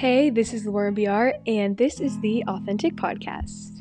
Hey, this is Lauren BR, and this is the Authentic Podcast.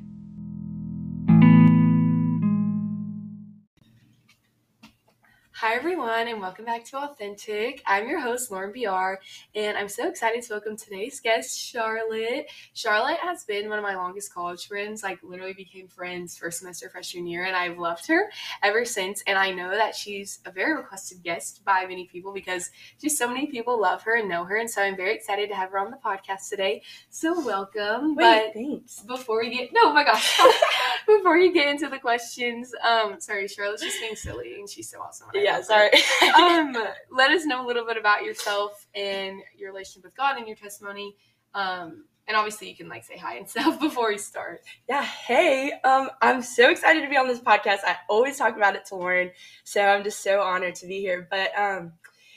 Hi, everyone, and welcome back to Authentic. I'm your host, Lauren BR, and I'm so excited to welcome today's guest, Charlotte. Charlotte has been one of my longest college friends, like, literally became friends first semester freshman year, and I've loved her ever since. And I know that she's a very requested guest by many people because just so many people love her and know her, and so I'm very excited to have her on the podcast today. So, welcome. Wait, but thanks. Before we get, no, oh my gosh, before you get into the questions, um, sorry, Charlotte's just being silly, and she's so awesome. Yeah yeah, sorry. um, let us know a little bit about yourself and your relationship with God and your testimony. Um, and obviously you can like say hi and stuff before we start. Yeah, hey, um, I'm so excited to be on this podcast. I always talk about it to Lauren, so I'm just so honored to be here. But um,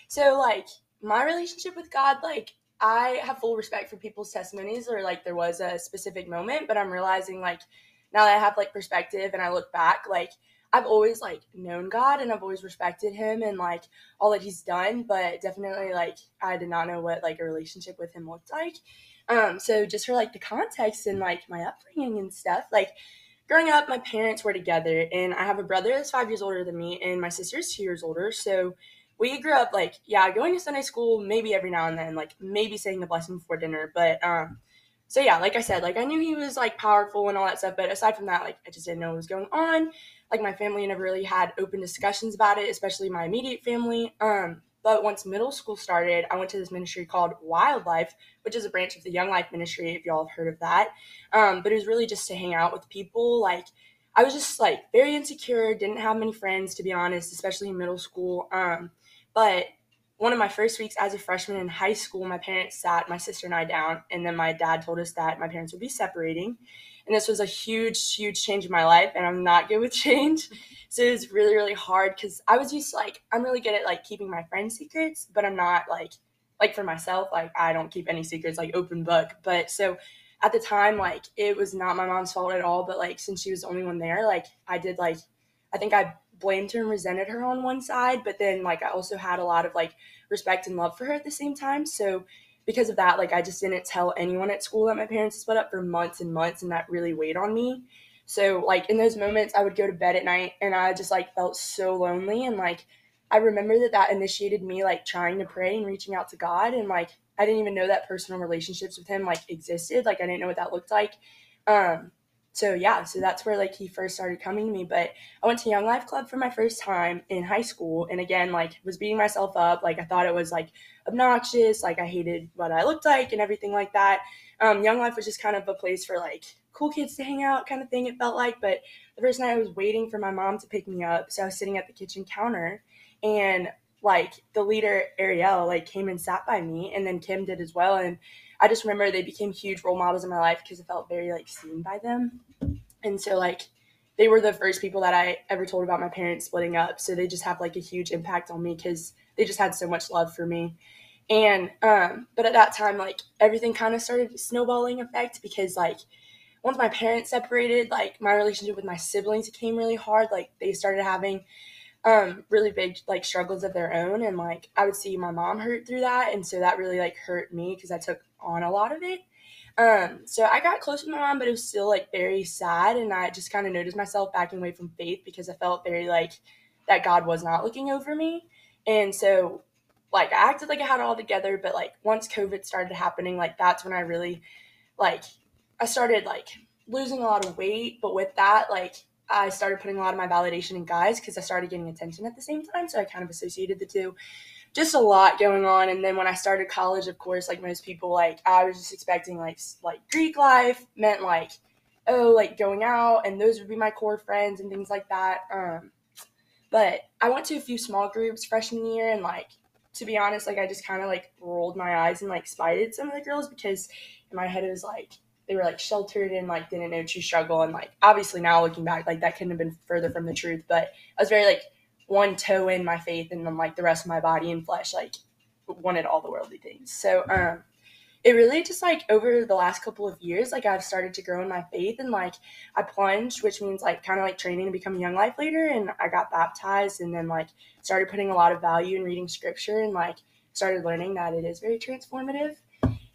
so like my relationship with God, like I have full respect for people's testimonies, or like there was a specific moment, but I'm realizing like now that I have like perspective and I look back, like I've always like known God and I've always respected him and like all that he's done, but definitely like I did not know what like a relationship with him looked like. Um, so just for like the context and like my upbringing and stuff, like growing up, my parents were together and I have a brother that's five years older than me and my sister's two years older. So we grew up like, yeah, going to Sunday school maybe every now and then, like maybe saying the blessing before dinner, but um so yeah, like I said, like I knew he was like powerful and all that stuff, but aside from that, like I just didn't know what was going on like my family never really had open discussions about it, especially my immediate family. Um, but once middle school started, I went to this ministry called Wildlife, which is a branch of the Young Life Ministry, if y'all have heard of that. Um, but it was really just to hang out with people. Like, I was just like very insecure, didn't have many friends, to be honest, especially in middle school. Um, but one of my first weeks as a freshman in high school, my parents sat my sister and I down, and then my dad told us that my parents would be separating. And this was a huge huge change in my life and i'm not good with change. So it was really really hard because i was used to like i'm really good at like keeping my friends secrets but i'm not like like for myself like i don't keep any secrets like open book. But so at the time like it was not my mom's fault at all but like since she was the only one there like i did like i think i blamed her and resented her on one side but then like i also had a lot of like respect and love for her at the same time so because of that, like I just didn't tell anyone at school that my parents split up for months and months, and that really weighed on me. So like in those moments, I would go to bed at night and I just like felt so lonely, and like I remember that that initiated me like trying to pray and reaching out to God, and like I didn't even know that personal relationships with Him like existed. Like I didn't know what that looked like. Um, so yeah, so that's where like he first started coming to me. But I went to Young Life Club for my first time in high school, and again, like was beating myself up. Like I thought it was like obnoxious, like I hated what I looked like and everything like that. Um, Young Life was just kind of a place for like cool kids to hang out, kind of thing. It felt like. But the first night I was waiting for my mom to pick me up, so I was sitting at the kitchen counter, and like the leader Ariel like came and sat by me, and then Kim did as well, and I just remember they became huge role models in my life because I felt very like seen by them. And so like they were the first people that I ever told about my parents splitting up. So they just have like a huge impact on me because they just had so much love for me. And um, but at that time, like everything kind of started snowballing effect because like once my parents separated, like my relationship with my siblings became really hard. Like they started having um, really big like struggles of their own, and like I would see my mom hurt through that, and so that really like hurt me because I took on a lot of it. Um, so I got close with my mom, but it was still like very sad, and I just kind of noticed myself backing away from faith because I felt very like that God was not looking over me, and so like I acted like I had it all together, but like once COVID started happening, like that's when I really like I started like losing a lot of weight, but with that, like I started putting a lot of my validation in guys because I started getting attention at the same time, so I kind of associated the two just a lot going on. And then when I started college, of course, like most people, like I was just expecting like like Greek life meant like oh like going out and those would be my core friends and things like that. Um, but I went to a few small groups freshman year and like to be honest, like I just kind of like rolled my eyes and like spited some of the girls because in my head it was like they were like sheltered and like didn't know true struggle and like obviously now looking back like that couldn't have been further from the truth but I was very like one toe in my faith and then like the rest of my body and flesh like wanted all the worldly things. So um it really just like over the last couple of years, like I've started to grow in my faith and like I plunged, which means like kind of like training to become a young life leader. And I got baptized and then like started putting a lot of value in reading scripture and like started learning that it is very transformative.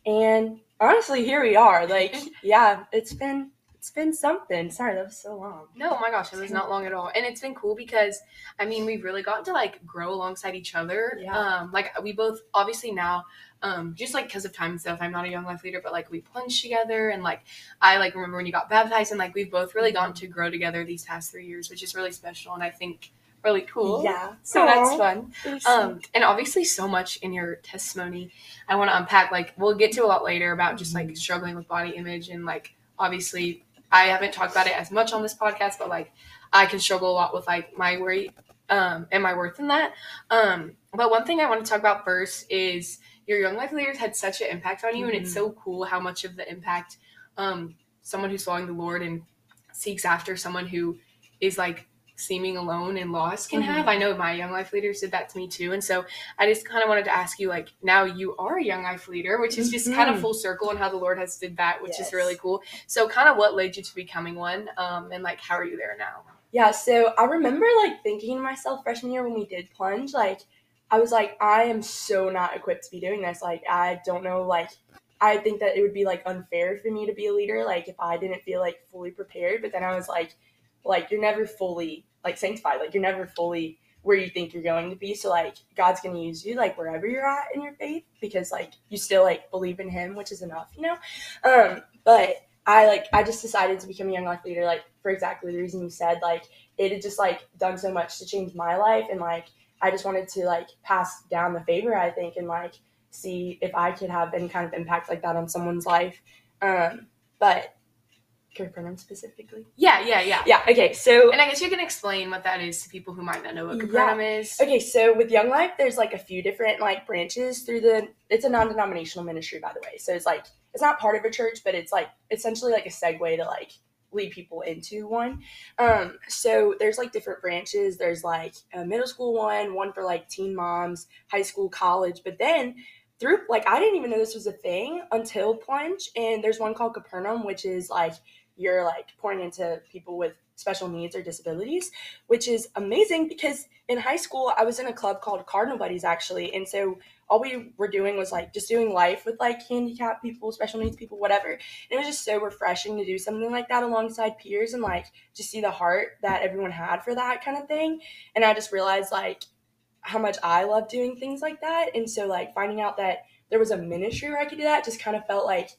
And honestly, here we are. Like, yeah, it's been it's been something. Sorry, that was so long. No, oh my gosh, it was not long at all. And it's been cool because I mean we've really gotten to like grow alongside each other. Yeah. Um like we both obviously now um just like because of time and stuff, I'm not a young life leader, but like we plunged together and like I like remember when you got baptized and like we've both really gotten to grow together these past three years, which is really special and I think really cool. Yeah. So that's fun. Um, and obviously so much in your testimony. I want to unpack. Like we'll get to a lot later about just like struggling with body image and like obviously I haven't talked about it as much on this podcast, but like I can struggle a lot with like my weight um, and my worth in that. Um, but one thing I want to talk about first is your young life leaders had such an impact on you, and it's so cool how much of the impact um, someone who's following the Lord and seeks after someone who is like seeming alone and lost can Mhm. have. I know my young life leaders did that to me too. And so I just kind of wanted to ask you like now you are a young life leader, which is just kind of full circle and how the Lord has did that, which Yes. is really cool. So kind of what led you to becoming one um and like how are you there now? Yeah, so I remember like thinking to myself freshman year when we did plunge, like I was like, I am so not equipped to be doing this. Like I don't know, like I think that it would be like unfair for me to be a leader, like if I didn't feel like fully prepared. But then I was like, like you're never fully like sanctified, like you're never fully where you think you're going to be. So like God's gonna use you like wherever you're at in your faith because like you still like believe in him, which is enough, you know? Um, but I like I just decided to become a young life leader, like for exactly the reason you said, like it had just like done so much to change my life and like I just wanted to like pass down the favor I think and like see if I could have any kind of impact like that on someone's life. Um but Capernaum specifically. Yeah, yeah, yeah. Yeah, okay, so And I guess you can explain what that is to people who might not know what Capernaum is. Okay, so with Young Life, there's like a few different like branches through the. It's a non-denominational ministry, by the way. So it's like it's not part of a church, but it's like essentially like a segue to like lead people into one. Um, so there's like different branches. There's like a middle school one, one for like teen moms, high school, college. But then through like I didn't even know this was a thing until Plunge, and there's one called Capernaum, which is like you're like pouring into people with special needs or disabilities, which is amazing because in high school I was in a club called Cardinal Buddies actually, and so all we were doing was like just doing life with like handicapped people, special needs people, whatever. And it was just so refreshing to do something like that alongside peers and like just see the heart that everyone had for that kind of thing. And I just realized like how much I love doing things like that. And so like finding out that there was a ministry where I could do that just kind of felt like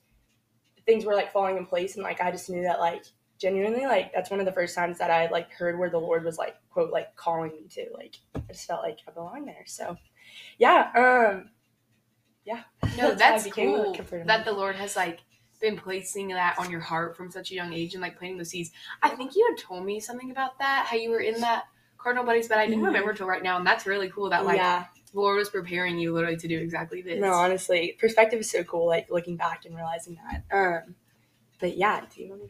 things were like falling in place and like I just knew that like genuinely like that's one of the first times that I like heard where the Lord was like quote like calling me to like I just felt like I belong there so yeah um yeah No, that's cool that the Lord has like been placing that on your heart from such a young age and like planting those seeds. I think you had told me something about that, how you were in that Cardinal Buddies, but I didn't Mhm. remember till right now, and that's really cool that like yeah the Lord was preparing you literally to do exactly this. no honestly perspective is so cool like looking back and realizing that um but yeah do you want me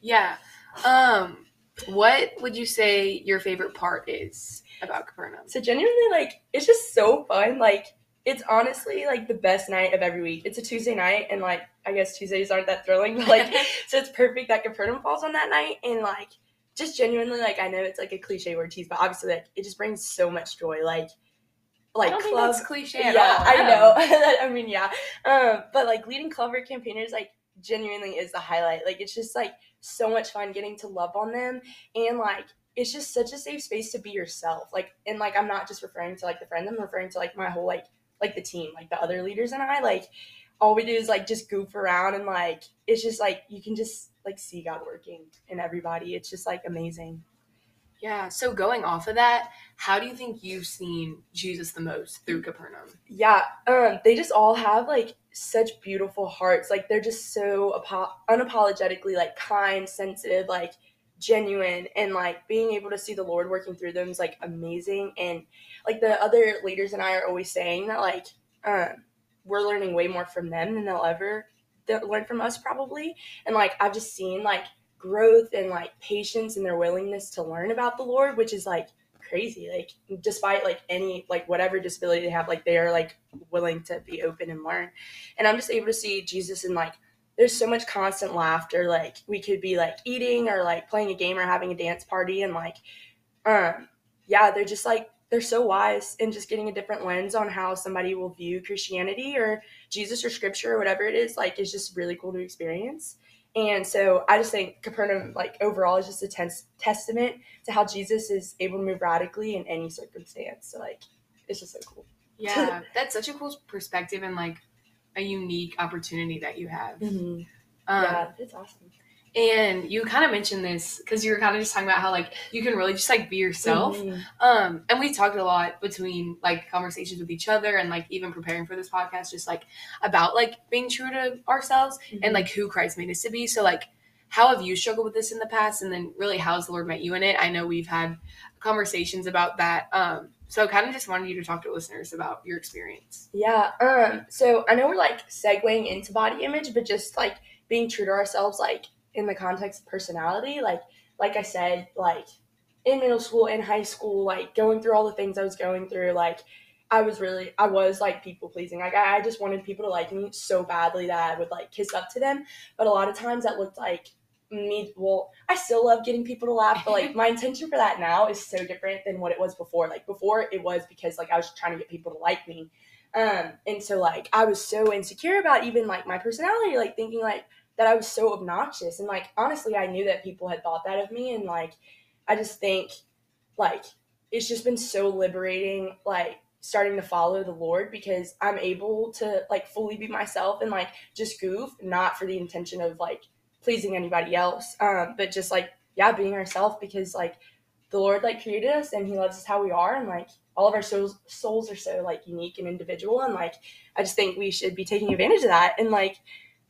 Yeah. Um, what would you say your favorite part is about Capernaum? So genuinely, like, it's just so fun. Like, it's honestly like the best night of every week. It's a Tuesday night, and like, I guess Tuesdays aren't that thrilling, but like, so it's perfect that Capernaum falls on that night, and like, just genuinely, like, I know it's like a cliche word tease, but obviously, like, it just brings so much joy. Like, like I club. cliche yeah. I know. I mean, yeah. Um, but like leading Clover campaigners, like genuinely is the highlight. Like it's just like so much fun getting to love on them, and like it's just such a safe space to be yourself. Like, and like I'm not just referring to like the friends, I'm referring to like my whole like like the team, like the other leaders and I. Like all we do is like just goof around and like it's just like you can just like see God working in everybody. It's just like amazing. Yeah. So going off of that, how do you think you've seen Jesus the most through Capernaum? yeah um they just all have like such beautiful hearts like they're just so apo- unapologetically like kind sensitive like genuine and like being able to see the lord working through them is like amazing and like the other leaders and i are always saying that like um we're learning way more from them than they'll ever learn from us probably and like i've just seen like growth and like patience and their willingness to learn about the lord which is like crazy like despite like any like whatever disability they have like they are like willing to be open and learn and i'm just able to see jesus in like there's so much constant laughter like we could be like eating or like playing a game or having a dance party and like um yeah they're just like they're so wise in just getting a different lens on how somebody will view Christianity or Jesus or scripture or whatever it is. Like, it's just really cool to experience. And so I just think Capernaum, like overall, is just a tense testament to how Jesus is able to move radically in any circumstance. So like, it's just so cool. Yeah, that's such a cool perspective and like a unique opportunity that you have. Mm-hmm. Um, yeah, it's awesome. And you kind of mentioned this because you were kind of just talking about how like you can really just like be yourself. Mhm. Um, and we talked a lot between like conversations with each other and like even preparing for this podcast, just like about like being true to ourselves and like who Christ made us to be. So like, how have you struggled with this in the past, and then really how has the Lord met you in it? I know we've had conversations about that. Um, so kind of just wanted you to talk to listeners about your experience. Yeah. Um. So I know we're like segueing into body image, but just like being true to ourselves, like in the context of personality, like like I said, like in middle school, in high school, like going through all the things I was going through, like I was really, I was like people pleasing. Like I, I just wanted people to like me so badly that I would like kiss up to them. But a lot of times that looked like me. Well, I still love getting people to laugh, but like my intention for that now is so different than what it was before. Like before, it was because like I was trying to get people to like me. Um, and so like I was so insecure about even like my personality, like thinking like that I was so obnoxious. And like honestly, I knew that people had thought that of me, and like I just think like it's just been so liberating, like starting to follow the Lord because I'm able to like fully be myself and like just goof, not for the intention of like pleasing anybody else, um, but just like yeah, being ourselves because like the Lord like created us and He loves us how we are, and like all of our souls souls are so like unique and individual, and like I just think we should be taking advantage of that, and like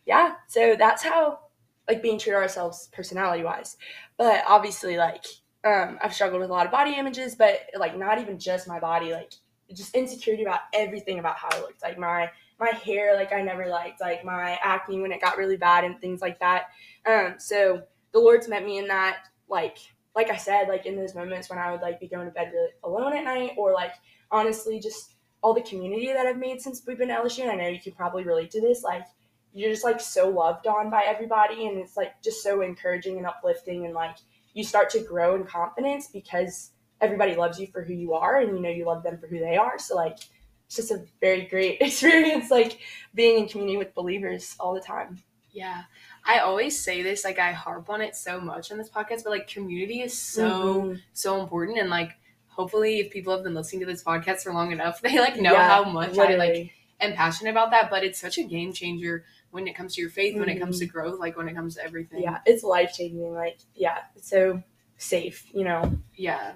yeah, so that's how like being true to ourselves personality wise, but obviously like um, I've struggled with a lot of body images, but like not even just my body, like just insecurity about everything about how I looked, like my my hair, like I never liked, like my acne when it got really bad and things like that. Um, so the Lord's met me in that, like like I said, like in those moments when I would like be going to bed really alone at night, or like honestly just all the community that I've made since we've been at LSU. And I know you can probably relate to this, like you're just like so loved on by everybody, and it's like just so encouraging and uplifting, and like you start to grow in confidence because everybody loves you for who you are, and you know you love them for who they are. So like it's just a very great experience, like being in community with believers all the time. Yeah. I always say this, like I harp on it so much on this podcast, but like community is so Mhm. so important and like hopefully if people have been listening to this podcast for long enough, they like know Yeah, how much I like am passionate about that. But it's such a game changer when it comes to your faith, when it comes to growth, like when it comes to everything. yeah, it's life changing. Like yeah, it's so safe, you know. Yeah.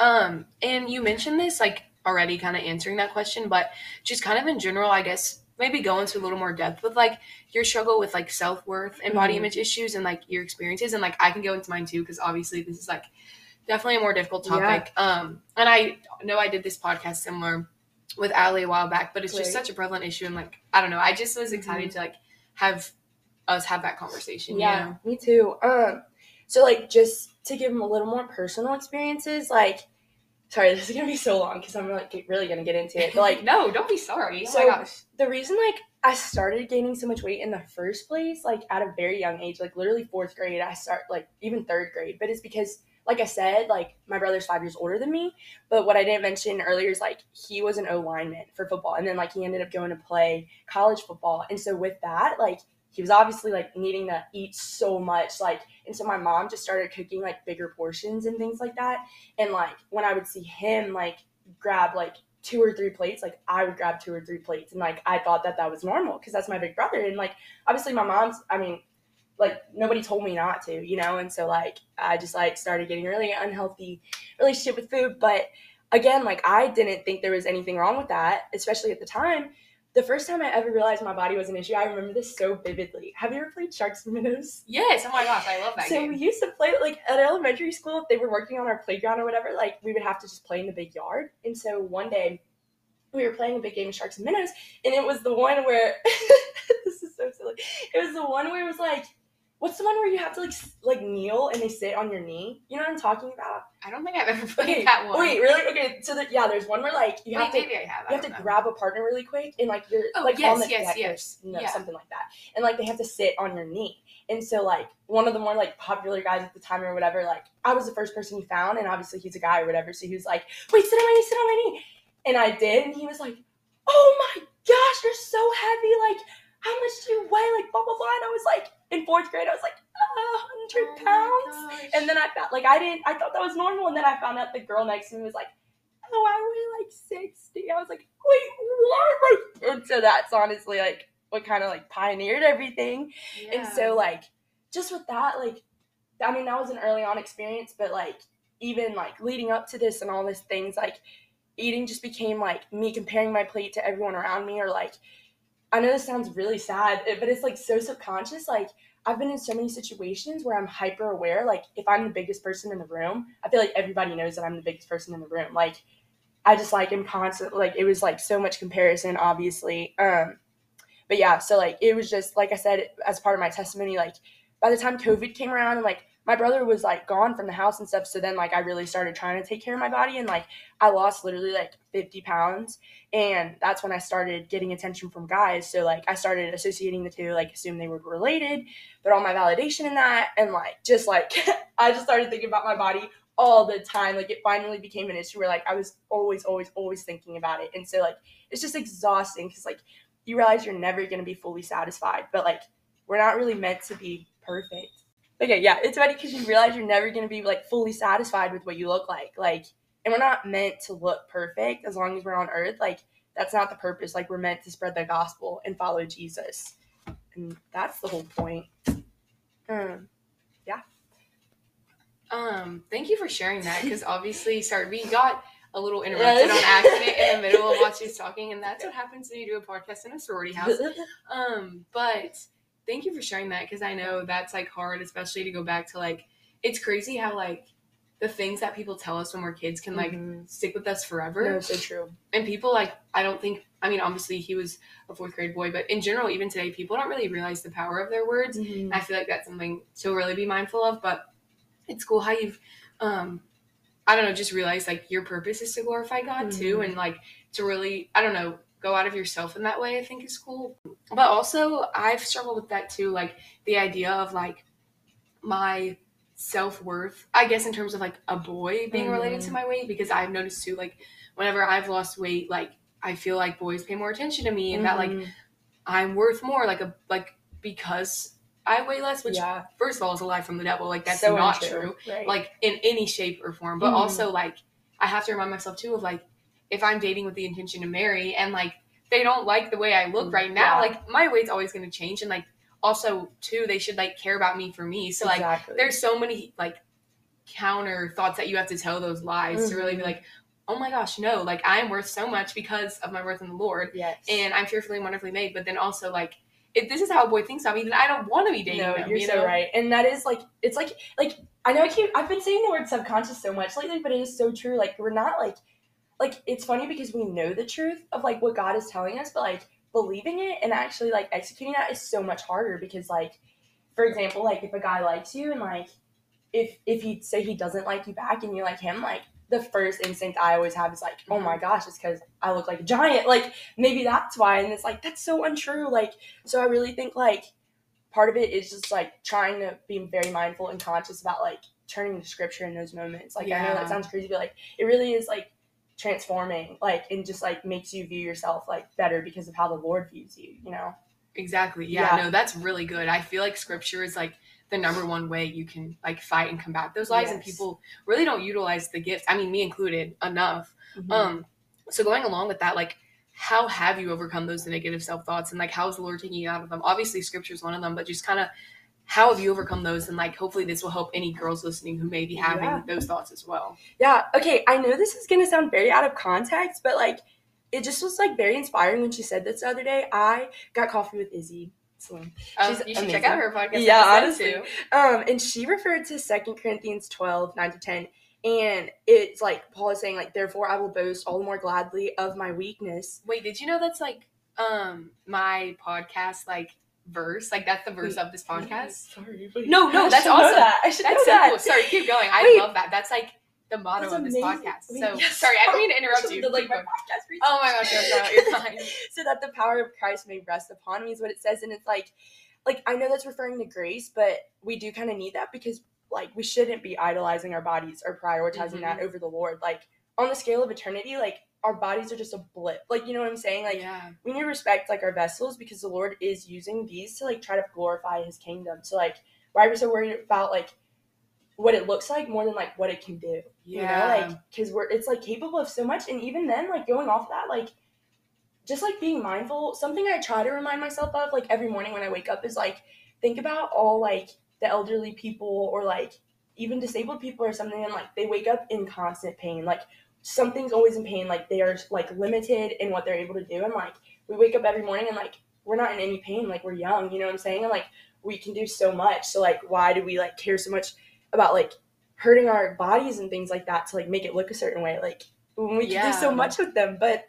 Um, and you mentioned this like already kind of answering that question, but just kind of in general, I guess maybe go into a little more depth with like your struggle with like self worth and body Mhm. image issues and like your experiences. And like I can go into mine too, because obviously this is like definitely a more difficult Yeah. topic. Um, and I know I did this podcast similar with Allie a while back, but it's just such a prevalent issue. And like, I don't know, I just was excited to like have us have that conversation. Yeah, You know? me too. Um, so like just to give them a little more personal experiences, like, sorry, this is gonna be so long because I'm like really gonna get into it. But like no, don't be sorry. So- oh my gosh. the reason like I started gaining so much weight in the first place, like at a very young age, like literally fourth grade, I start like even third grade, but it's because like I said, like my brother's five years older than me. But what I didn't mention earlier is like he was an O lineman for football, and then like he ended up going to play college football, and so with that, like he was obviously like needing to eat so much, like, and so my mom just started cooking like bigger portions and things like that, and like when I would see him like grab like two or three plates, like I would grab two or three plates, and like I thought that that was normal because that's my big brother, and like obviously my mom's, I mean, like nobody told me not to, you know, and so like I just like started getting really unhealthy relationship with food, but again, like I didn't think there was anything wrong with that, especially at the time. The first time I ever realized my body was an issue, I remember this so vividly. Have you ever played Sharks and Minnows? Yes. Oh my gosh, I love that so game. we used to play like at elementary school if they were working on our playground or whatever like we would have to just play in the big yard and so one day we were playing a big game of sharks and minnows and it was the one where this is so silly it was the one where it was like what's the one where you have to like s- like kneel and they sit on your knee you know what i'm talking about I don't think I've ever played okay that one. wait really okay so that yeah there's one where like you Wait, have to maybe I have. I you have don't to know. grab a partner really quick and like you're Oh, like yes, on the yes, deck or yes. s- no, Yeah. something like that and like they have to sit on your knee And so like one of the more like popular guys at the time or whatever, like I was the first person he found, and obviously he's a guy or whatever. So he was like, "Wait, sit on my knee, sit on my knee," and I did, and he was like, "Oh my gosh, you're so heavy! Like, how much do you weigh? Like, blah blah blah." And I was like, in fourth grade, I was like, a hundred oh pounds, and then I felt like I didn't, I thought that was normal, and then I found out the girl next to me was like, "Oh, I weigh like 60. I was like, "Wait, what?" And so that's honestly like what kind of like pioneered everything. And so like just with that, like I mean that was an early on experience, but like even like leading up to this and all these things, like eating just became like me comparing my plate to everyone around me or like I know this sounds really sad, but it's like so subconscious. Like I've been in so many situations where I'm hyper aware. Like if I'm the biggest person in the room, I feel like everybody knows that I'm the biggest person in the room. Like I just like am constant like it was like so much comparison, obviously. Um but yeah, so like it was just like I said as part of my testimony, like by the time COVID came around and like my brother was like gone from the house and stuff, so then like I really started trying to take care of my body and like I lost literally like 50 pounds and that's when I started getting attention from guys. So like I started associating the two, like assume they were related, but all my validation in that and like just like I just started thinking about my body all the time. Like it finally became an issue where like I was always, always, always thinking about it. And so like it's just exhausting because like you realize you're never to be fully satisfied, but like we're not really meant to be perfect. Okay, yeah, it's funny because you realize you're never going to be like fully satisfied with what you look like. Like, and we're not meant to look perfect as long as we're on earth. Like, that's not the purpose. Like, we're meant to spread the gospel and follow Jesus. And that's the whole point. Um, yeah. Um, thank you for sharing that because obviously, sorry, we got a little interrupted on accident in the middle of what she's talking, and that's what happens when you do a podcast in a sorority house. Um, but thank you for sharing that because I know that's like hard, especially to go back to like it's crazy how like the things that people tell us when we're kids can like Mhm. stick with us forever. No, so true. And people like I don't think I mean obviously he was a fourth grade boy, but in general even today people don't really realize the power of their words. Mhm. I feel like that's something to really be mindful of. But it's cool how you've, um, I don't know, just realized like your purpose is to glorify God too, Mhm. and like to really, I don't know, go out of yourself in that way. I think is cool. But also, I've struggled with that too, like the idea of like my self worth. I guess in terms of like a boy being related to Mhm. my weight, because I've noticed too, like whenever I've lost weight, like I feel like boys pay more attention to me, and that like Mhm. I'm worth more, like a like because I weigh less, which yeah, first of all is a lie from the devil. Like that's so not untrue. true. Right. Like in any shape or form. But Mhm. also like I have to remind myself too of like if I'm dating with the intention to marry and like they don't like the way I look right now, Yeah. like my weight's always gonna change and like also too they should like care about me for me. So like exactly. there's so many like counter thoughts that you have to tell those lies to really be Mhm. like, oh my gosh, no, like I am worth so much because of my worth in the Lord yes. and I'm fearfully and wonderfully made. But then also like if this is how a boy thinks of me, then I don't want to be dating no, them. you're you so right, and that is like it's like like I know I keep I've been saying the word subconscious so much lately, but it is so true. Like we're not like like it's funny because we know the truth of like what God is telling us, but like believing it and actually like executing that is so much harder because like for example, like if a guy likes you and like if if he say he doesn't like you back and you like him, like the first instinct I always have is like, oh my gosh, it's because I look like a giant. Like maybe that's why, and it's like that's so untrue. Like so, I really think like part of it is just like trying to be very mindful and conscious about like turning to scripture in those moments. Like I know that sounds crazy, but like it really is like transforming, like and just like makes you view yourself like better because of how the Lord views you. You know. Exactly. Yeah, Yeah. no, that's really good. I feel like scripture is like the number one way you can like fight and combat those lies and people really don't utilize the gift. I mean, me included, enough. Mm-hmm. Um so going along with that like how have you overcome those negative self-thoughts and like how is the Lord taking you out of them? Obviously scripture is one of them, but just kind of how have you overcome those and like hopefully this will help any girls listening who may be having Yeah. those thoughts as well. Yeah, okay, I know this is gonna sound very out of context, but like it just was like very inspiring when she said this the other day. I got coffee with Izzy. Slim. Um, She's you should amazing. check out her podcast. Yeah, honestly. too. Um, and she referred to Second Corinthians 12, 9 to 10. And it's like Paul is saying, like, therefore I will boast all the more gladly of my weakness. Wait, did you know that's like um my podcast like verse? Like that's the verse of this podcast? Sorry. Wait. No, no, I that's know awesome. that. I should That's know so that. cool. Sorry, keep going. I Wait. love that. That's like the motto That's of this amazing. podcast. So yes. sorry, I didn't mean to interrupt you. The, like, my podcast oh my gosh, no, no, you're fine. so that the power of Christ may rest upon me is what it says. And it's like, like I know that's referring to grace, but we do kind of need that because like we shouldn't be idolizing our bodies or prioritizing that Mhm. over the Lord. Like on the scale of eternity, like our bodies are just a blip. Like you know what I'm saying? Like yeah. we need to respect like our vessels because the Lord is using these to like try to glorify his kingdom. So like why are we so worried about like what it looks like more than like what it can do? You know, Yeah. like because we're it's like capable of so much and even then like going off that like just like being mindful something i try to remind myself of like every morning when i wake up is like think about all like the elderly people or like even disabled people or something and like they wake up in constant pain like something's always in pain like they are like limited in what they're able to do. And like we wake up every morning and like we're not in any pain like we're young you know what i'm saying? And like we can do so much. So like why do we like care so much about like hurting our bodies and things like that to like make it look a certain way? Like when we can do so much with them but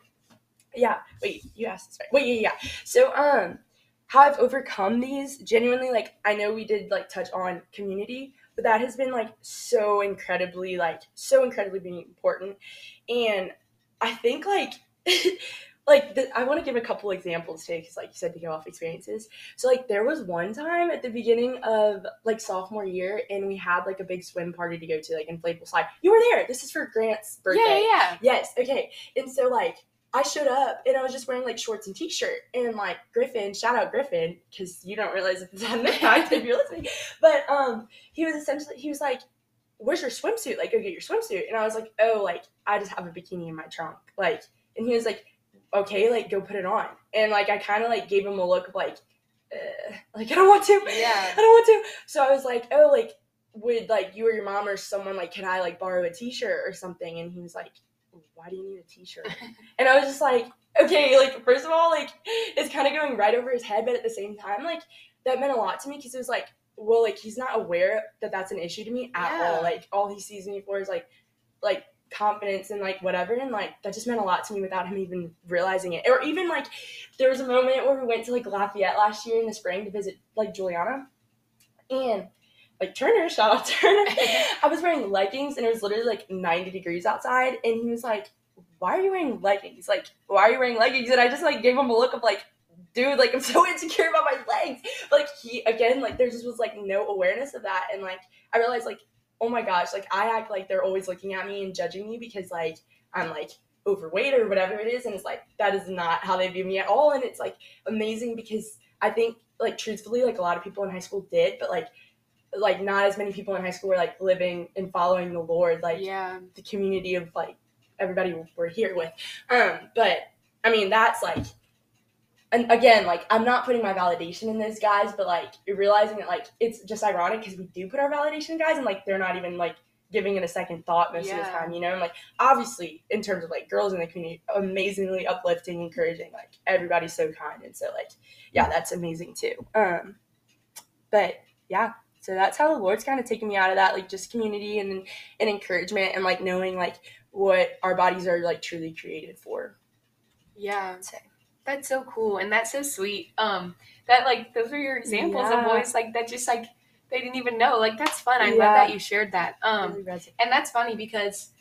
yeah. Wait you asked this right? Wait yeah yeah. So um how i've overcome these genuinely like i know we did like touch on community but that has been like so incredibly like so incredibly important. And i think like like the, i want to give a couple examples today because like you said to go off experiences. So like there was one time at the beginning of like sophomore year and we had like a big swim party to go to like inflatable slide you were there. This is for grant's birthday Yeah, yeah. Yes, okay. And so like I showed up and I was just wearing like shorts and t-shirt and like Griffin, shout out Griffin, because you don't realize it's an impact if you're listening. But um he was essentially he was like, Where's your swimsuit? Like go get your swimsuit. And I was like, Oh, like I just have a bikini in my trunk. Like and he was like, Okay, like go put it on. And like I kinda like gave him a look of like uh, like I don't want to. Yeah. I don't want to. So I was like, Oh, like would like you or your mom or someone like can I like borrow a t-shirt or something? And he was like, why do you need a t-shirt? and I was just like, okay, like first of all, like it's kind of going right over his head, but at the same time, like that meant a lot to me because it was like, well, like he's not aware that that's an issue to me at Yeah. all. Like all he sees me for is like, like confidence and like whatever, and like that just meant a lot to me without him even realizing it. Or even like there was a moment where we went to like Lafayette last year in the spring to visit like Juliana, and like Turner, shout out Turner. I was wearing leggings and it was literally like 90 degrees outside, and he was like, "Why are you wearing leggings? Like, why are you wearing leggings?" And I just like gave him a look of like, "Dude, like I'm so insecure about my legs." Like he again, like there just was like no awareness of that, and like I realized like, oh my gosh, like I act like they're always looking at me and judging me because like I'm like overweight or whatever it is, and it's like that is not how they view me at all, and it's like amazing because I think like truthfully, like a lot of people in high school did, but like like not as many people in high school were like living and following the Lord, like yeah. the community of like everybody we're here with. Um, but I mean that's like and again, like I'm not putting my validation in those guys, but like realizing that like it's just ironic because we do put our validation in guys and like they're not even like giving it a second thought most of the time, you know? And like obviously in terms of like girls in the community, amazingly uplifting, encouraging, like everybody's so kind and so like yeah, that's amazing too. Um but yeah, so that's how the Lord's kind of taken me out of that, like just community and and encouragement and like knowing like what our bodies are like truly created for. Yeah. So, That's so cool and that's so sweet. Um that like those are your examples of boys like that just like they didn't even know. Like that's fun. I love Yeah. that you shared that. Um really and that's funny because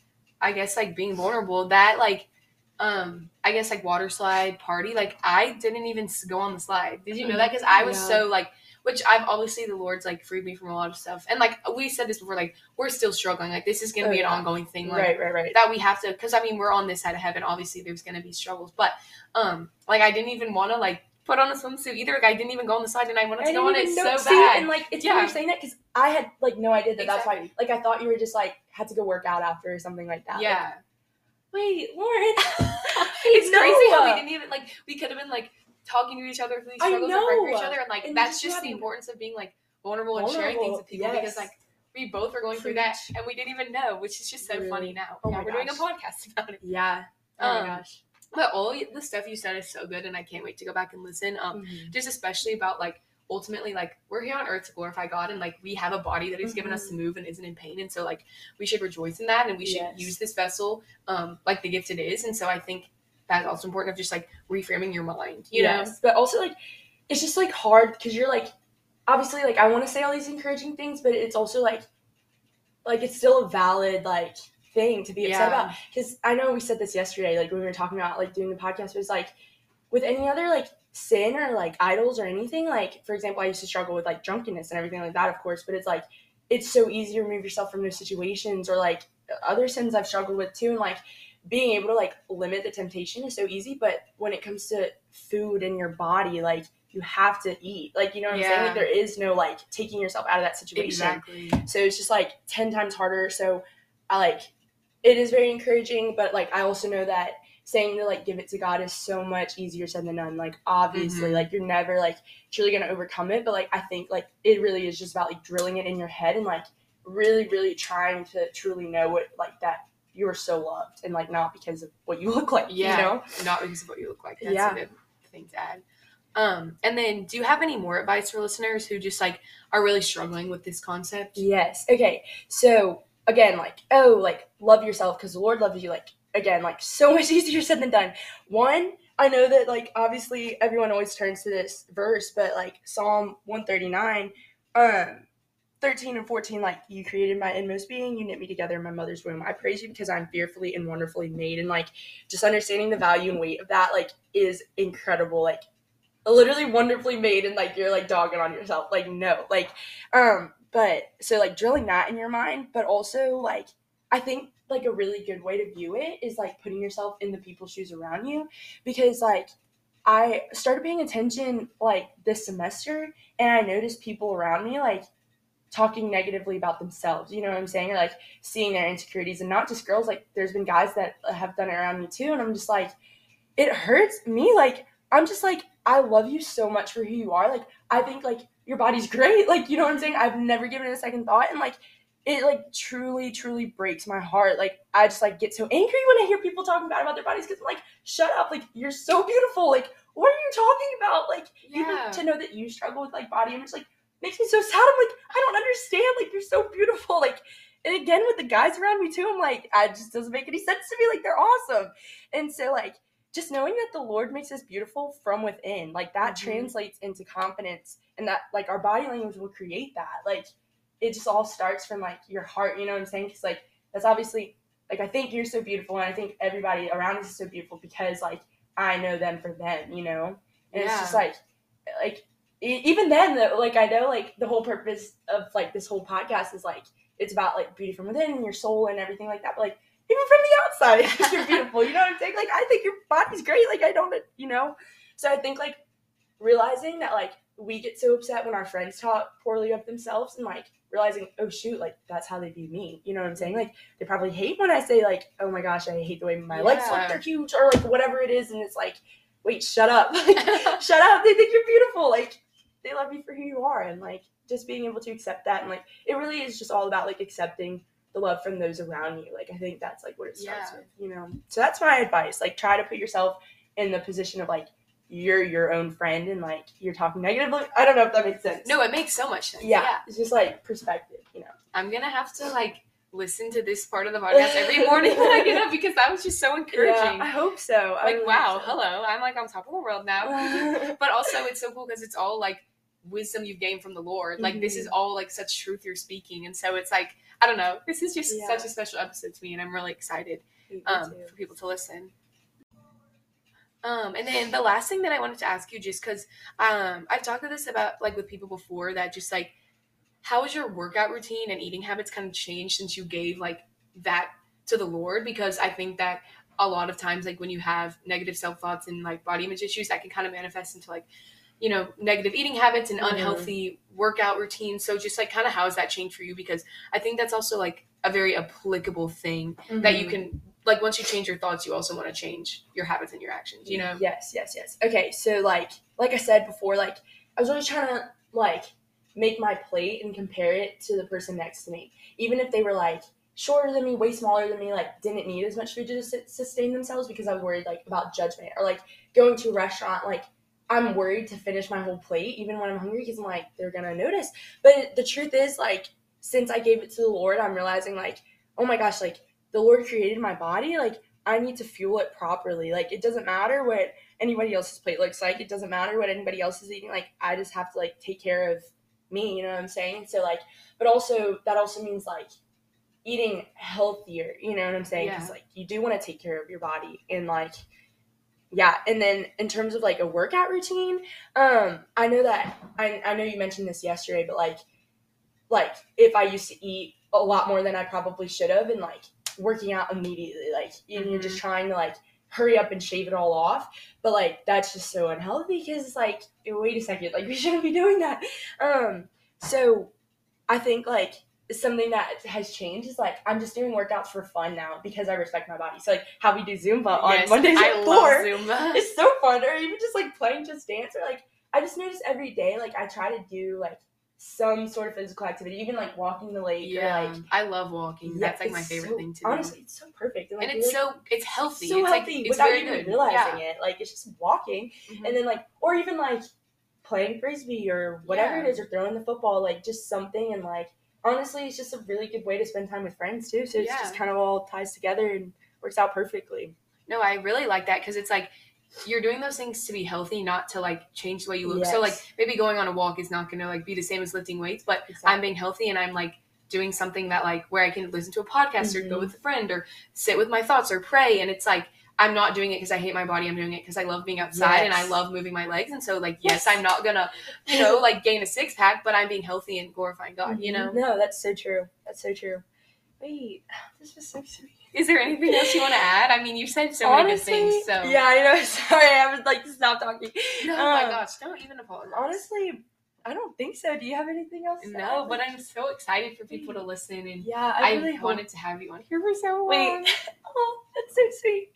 I guess like being vulnerable, that like um I guess like water slide party, like I didn't even go on the slide. Did you know that? Because I was Yeah. so like which I've obviously the Lord's like freed me from a lot of stuff. And like we said this before, like we're still struggling. Like this is gonna Oh, be an yeah. ongoing thing. Like right, right, right. that we have to because I mean we're on this side of heaven. Obviously, there's gonna be struggles, but um, like I didn't even want to like put on a swimsuit either. Like I didn't even go on the side, and I wanted to I go on it so see, bad. And like it's Yeah. you're saying that because I had like no idea that that's why. Exactly. Like I thought you were just like had to go work out after or something like that. Like, yeah, Wait, Lauren. it's No. crazy how we didn't even like we could have been like talking to each other through these struggles and for each other, and like And that's just the importance of being like vulnerable, and sharing things with people because like we both were going through that and we didn't even know, which is just so Really. funny now. Oh yeah, we're doing a podcast about it. Yeah. Oh Um, my gosh. But all the stuff you said is so good, and I can't wait to go back and listen. Um, Mhm. just especially about like ultimately like we're here on earth to glorify God and like we have a body that He's given us to move and isn't in pain and so like we should rejoice in that and we should Yes. use this vessel um like the gift it is and so I think that's also important of just like reframing your mind you know. But also like it's just like hard because you're like obviously like I want to say all these encouraging things, but it's also like like it's still a valid like thing to be upset Yeah. about. Because I know we said this yesterday, like when we were talking about like doing the podcast, it was like with any other like sin or like idols or anything. Like, for example, I used to struggle with like drunkenness and everything like that, of course, but it's like, it's so easy to remove yourself from those situations or like other sins I've struggled with too. And like, being able to like limit the temptation is so easy, but when it comes to food in your body, like you have to eat. Like, you know what I'm saying? Like there is no like taking yourself out of that situation. Exactly. So it's just like 10 times harder. So I like it is very encouraging, but like I also know that saying to like give it to God is so much easier said than done. Like obviously, Mhm. like you're never like truly gonna overcome it, but like I think like it really is just about like drilling it in your head and like really, really trying to truly know what like that you are so loved and like not because of what you look like. Yeah. You know? Not because of what you look like. That's Yeah. a good thing to add. Um, and then do you have any more advice for listeners who just like are really struggling with this concept? Yes. Okay. So again, like, oh, like love yourself because the Lord loves you. Like again, like so much easier said than done. One, I know that like obviously everyone always turns to this verse, but like Psalm one thirty nine, um. 13 and 14, like, you created my inmost being, you knit me together in my mother's womb. I praise you because I'm fearfully and wonderfully made. And, like, just understanding the value and weight of that, like, is incredible. Like, literally wonderfully made, and, like, you're, like, dogging on yourself. Like, no. Like, um, but so like drilling that in your mind, but also like I think like a really good way to view it is like putting yourself in the people's shoes around you because like I started paying attention like this semester and I noticed people around me like talking negatively about themselves, you know what I'm saying? Or like seeing their insecurities and not just girls, like there's been guys that have done it around me too and I'm just like it hurts me like I'm just like I love you so much for who you are. Like I think like your body's great. Like, you know what I'm saying? I've never given it a second thought. And like, it like truly, truly breaks my heart. Like, I just like get so angry when I hear people talking bad about their bodies because I'm like, shut up. Like, you're so beautiful. Like, what are you talking about? Like, Yeah. even to know that you struggle with like body image, like, makes me so sad. I'm like, I don't understand. Like, you're so beautiful. Like, and again, with the guys around me too, I'm like, it just doesn't make any sense to me. Like, they're awesome. And so, like, just knowing that the Lord makes us beautiful from within, like that Mhm. translates into confidence and that like our body language will create that. Like it just all starts from like your heart, you know what I'm saying? Because like that's obviously like I think you're so beautiful and I think everybody around us is so beautiful because like I know them for them, you know? And it's just like like even then like I know like the whole purpose of like this whole podcast is like it's about like beauty from within and your soul and everything like that. But like even from the outside, you're beautiful. You know what I'm saying? Like I think your body's great. Like I don't, you know. So I think like realizing that like we get so upset when our friends talk poorly of themselves and like realizing oh shoot like that's how they view me you know what i'm saying like they probably hate when i say like oh my gosh i hate the way my legs look they're huge or like whatever it is and it's like wait shut up shut up they think you're beautiful like they love you for who you are and like just being able to accept that and like it really is just all about like accepting the love from those around you like i think that's like what it starts Yeah. with you know so that's my advice like try to put yourself in the position of like you're your own friend and like you're talking negatively i don't know if that makes sense no, it makes so much sense. yeah, it's just like perspective you know I'm gonna have to like listen to this part of the podcast every morning when I get up because that was just so encouraging. yeah, i hope so I like really wow, so. hello, I'm like on top of the world now. but also it's so cool because it's all like wisdom you've gained from the Lord. Like this is Mhm. all like such truth you're speaking, and so it's like I don't know. This is just Yeah. such a special episode to me, and I'm really excited um, for people to listen. Um, and then the last thing that I wanted to ask you, just because um, I've talked to this about like with people before, that just like how has your workout routine and eating habits kind of changed since you gave like that to the Lord? Because I think that a lot of times, like when you have negative self thoughts and like body image issues, that can kind of manifest into like you know negative eating habits and Mhm. unhealthy workout routines. So just like kind of how has that changed for you? Because I think that's also like a very applicable thing that you Mhm. can like once you change your thoughts you also want to change your habits and your actions you know Yes, yes, yes. Okay, so like like I said before, like I was always trying to like make my plate and compare it to the person next to me. Even if they were like shorter than me, way smaller than me, like didn't need as much food to sustain themselves because I was worried like about judgment or like going to a restaurant like I'm worried to finish my whole plate even when I'm hungry because I'm like they're gonna notice. But the truth is like since I gave it to the Lord, I'm realizing like oh my gosh, like the Lord created my body, like I need to fuel it properly. Like it doesn't matter what anybody else's plate looks like. It doesn't matter what anybody else is eating. Like I just have to like take care of me, you know what I'm saying? So like but also that also means like eating healthier, you know what I'm saying? Cuz Yeah. like you do want to take care of your body and like yeah, and then in terms of like a workout routine, um, I know that I, I know you mentioned this yesterday, but like like if I used to eat a lot more than I probably should have and like working out immediately, like and you're just trying to like hurry up and shave it all off. But like that's just so unhealthy because it's like wait a second, like we shouldn't be doing that. Um, so I think like something that has changed is like I'm just doing workouts for fun now because I respect my body. So like how we do Zumba on Yes, Mondays I at four. Zumba. It's so fun. Or even just like playing just dance or like I just notice every day like I try to do like some sort of physical activity, even like walking the lake Yeah, or like I love walking. That's like my favorite so- thing to do. Honestly, it's so perfect. and like, it's you're, so it's healthy. so it's healthy like it's without very even good. realizing yeah. it. Like it's just walking Mhm. and then like or even like playing frisbee or whatever Yeah. it is or throwing the football like just something and like honestly it's just a really good way to spend time with friends too so it's Yeah. just kind of all ties together and works out perfectly No, I really like that because it's like you're doing those things to be healthy, not to like change the way you look. So like maybe going on a walk is not gonna like be the same as lifting weights, but I'm being healthy and I'm like doing something that like where I can listen to a podcast or go Mhm. with a friend or sit with my thoughts or pray and it's like I'm not doing it because I hate my body. I'm doing it because I love being outside and I love moving my legs. And so like yes, Yes. I'm not gonna you know like gain a six pack, but I'm being healthy and glorifying God. You know. Mm-hmm. no that's so true that's so true wait this was so sweet Is there anything else you want to add? I mean, you said so many good things. So yeah i know sorry i was like stop talking No, oh my Um, gosh, don't even apologize. honestly i don't think so do you have anything else No, add? but I'm so excited for people to listen, and yeah i, I, really hope wanted to have you on here for so long. Wait. oh, that's so sweet.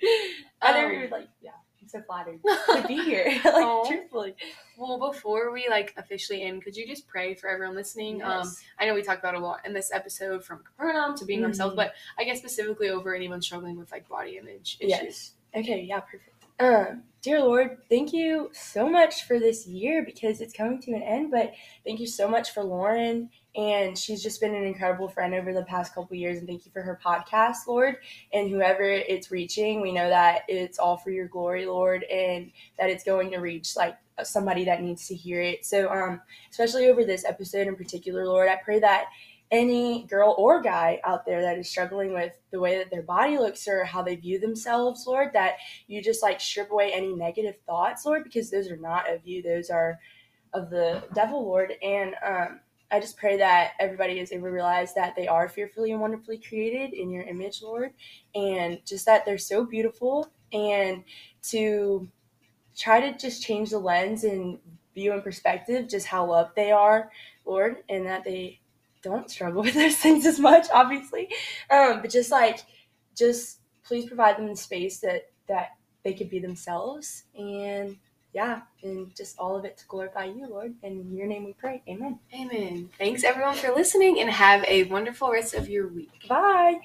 I never Um, like, yeah, I'm so flattered to be here. like, Aw. truthfully. well, before we like officially end, could you just pray for everyone listening? Um, Yes. I know we talked about a lot in this episode, from Capernaum to being ourselves, Mhm. but I guess specifically over anyone struggling with like body image issues. yes. Okay, yeah, perfect. Um, dear Lord, thank you so much for this year because it's coming to an end, but thank you so much for Lauren. And she's just been an incredible friend over the past couple years. And thank you for her podcast, Lord. And whoever it's reaching, we know that it's all for your glory, Lord, and that it's going to reach like somebody that needs to hear it. So, um, especially over this episode in particular, Lord, I pray that any girl or guy out there that is struggling with the way that their body looks or how they view themselves, Lord, that you just like strip away any negative thoughts, Lord, because those are not of you, those are of the devil, Lord. And um, I just pray that everybody is able to realize that they are fearfully and wonderfully created in your image, Lord, and just that they're so beautiful and to try to just change the lens and view in perspective just how loved they are, Lord, and that they don't struggle with those things as much, obviously. Um, but just like, just please provide them the space that that they could be themselves, and yeah, and just all of it to glorify you, Lord. And in your name we pray. Amen. Amen. Thanks everyone for listening, and have a wonderful rest of your week. Bye.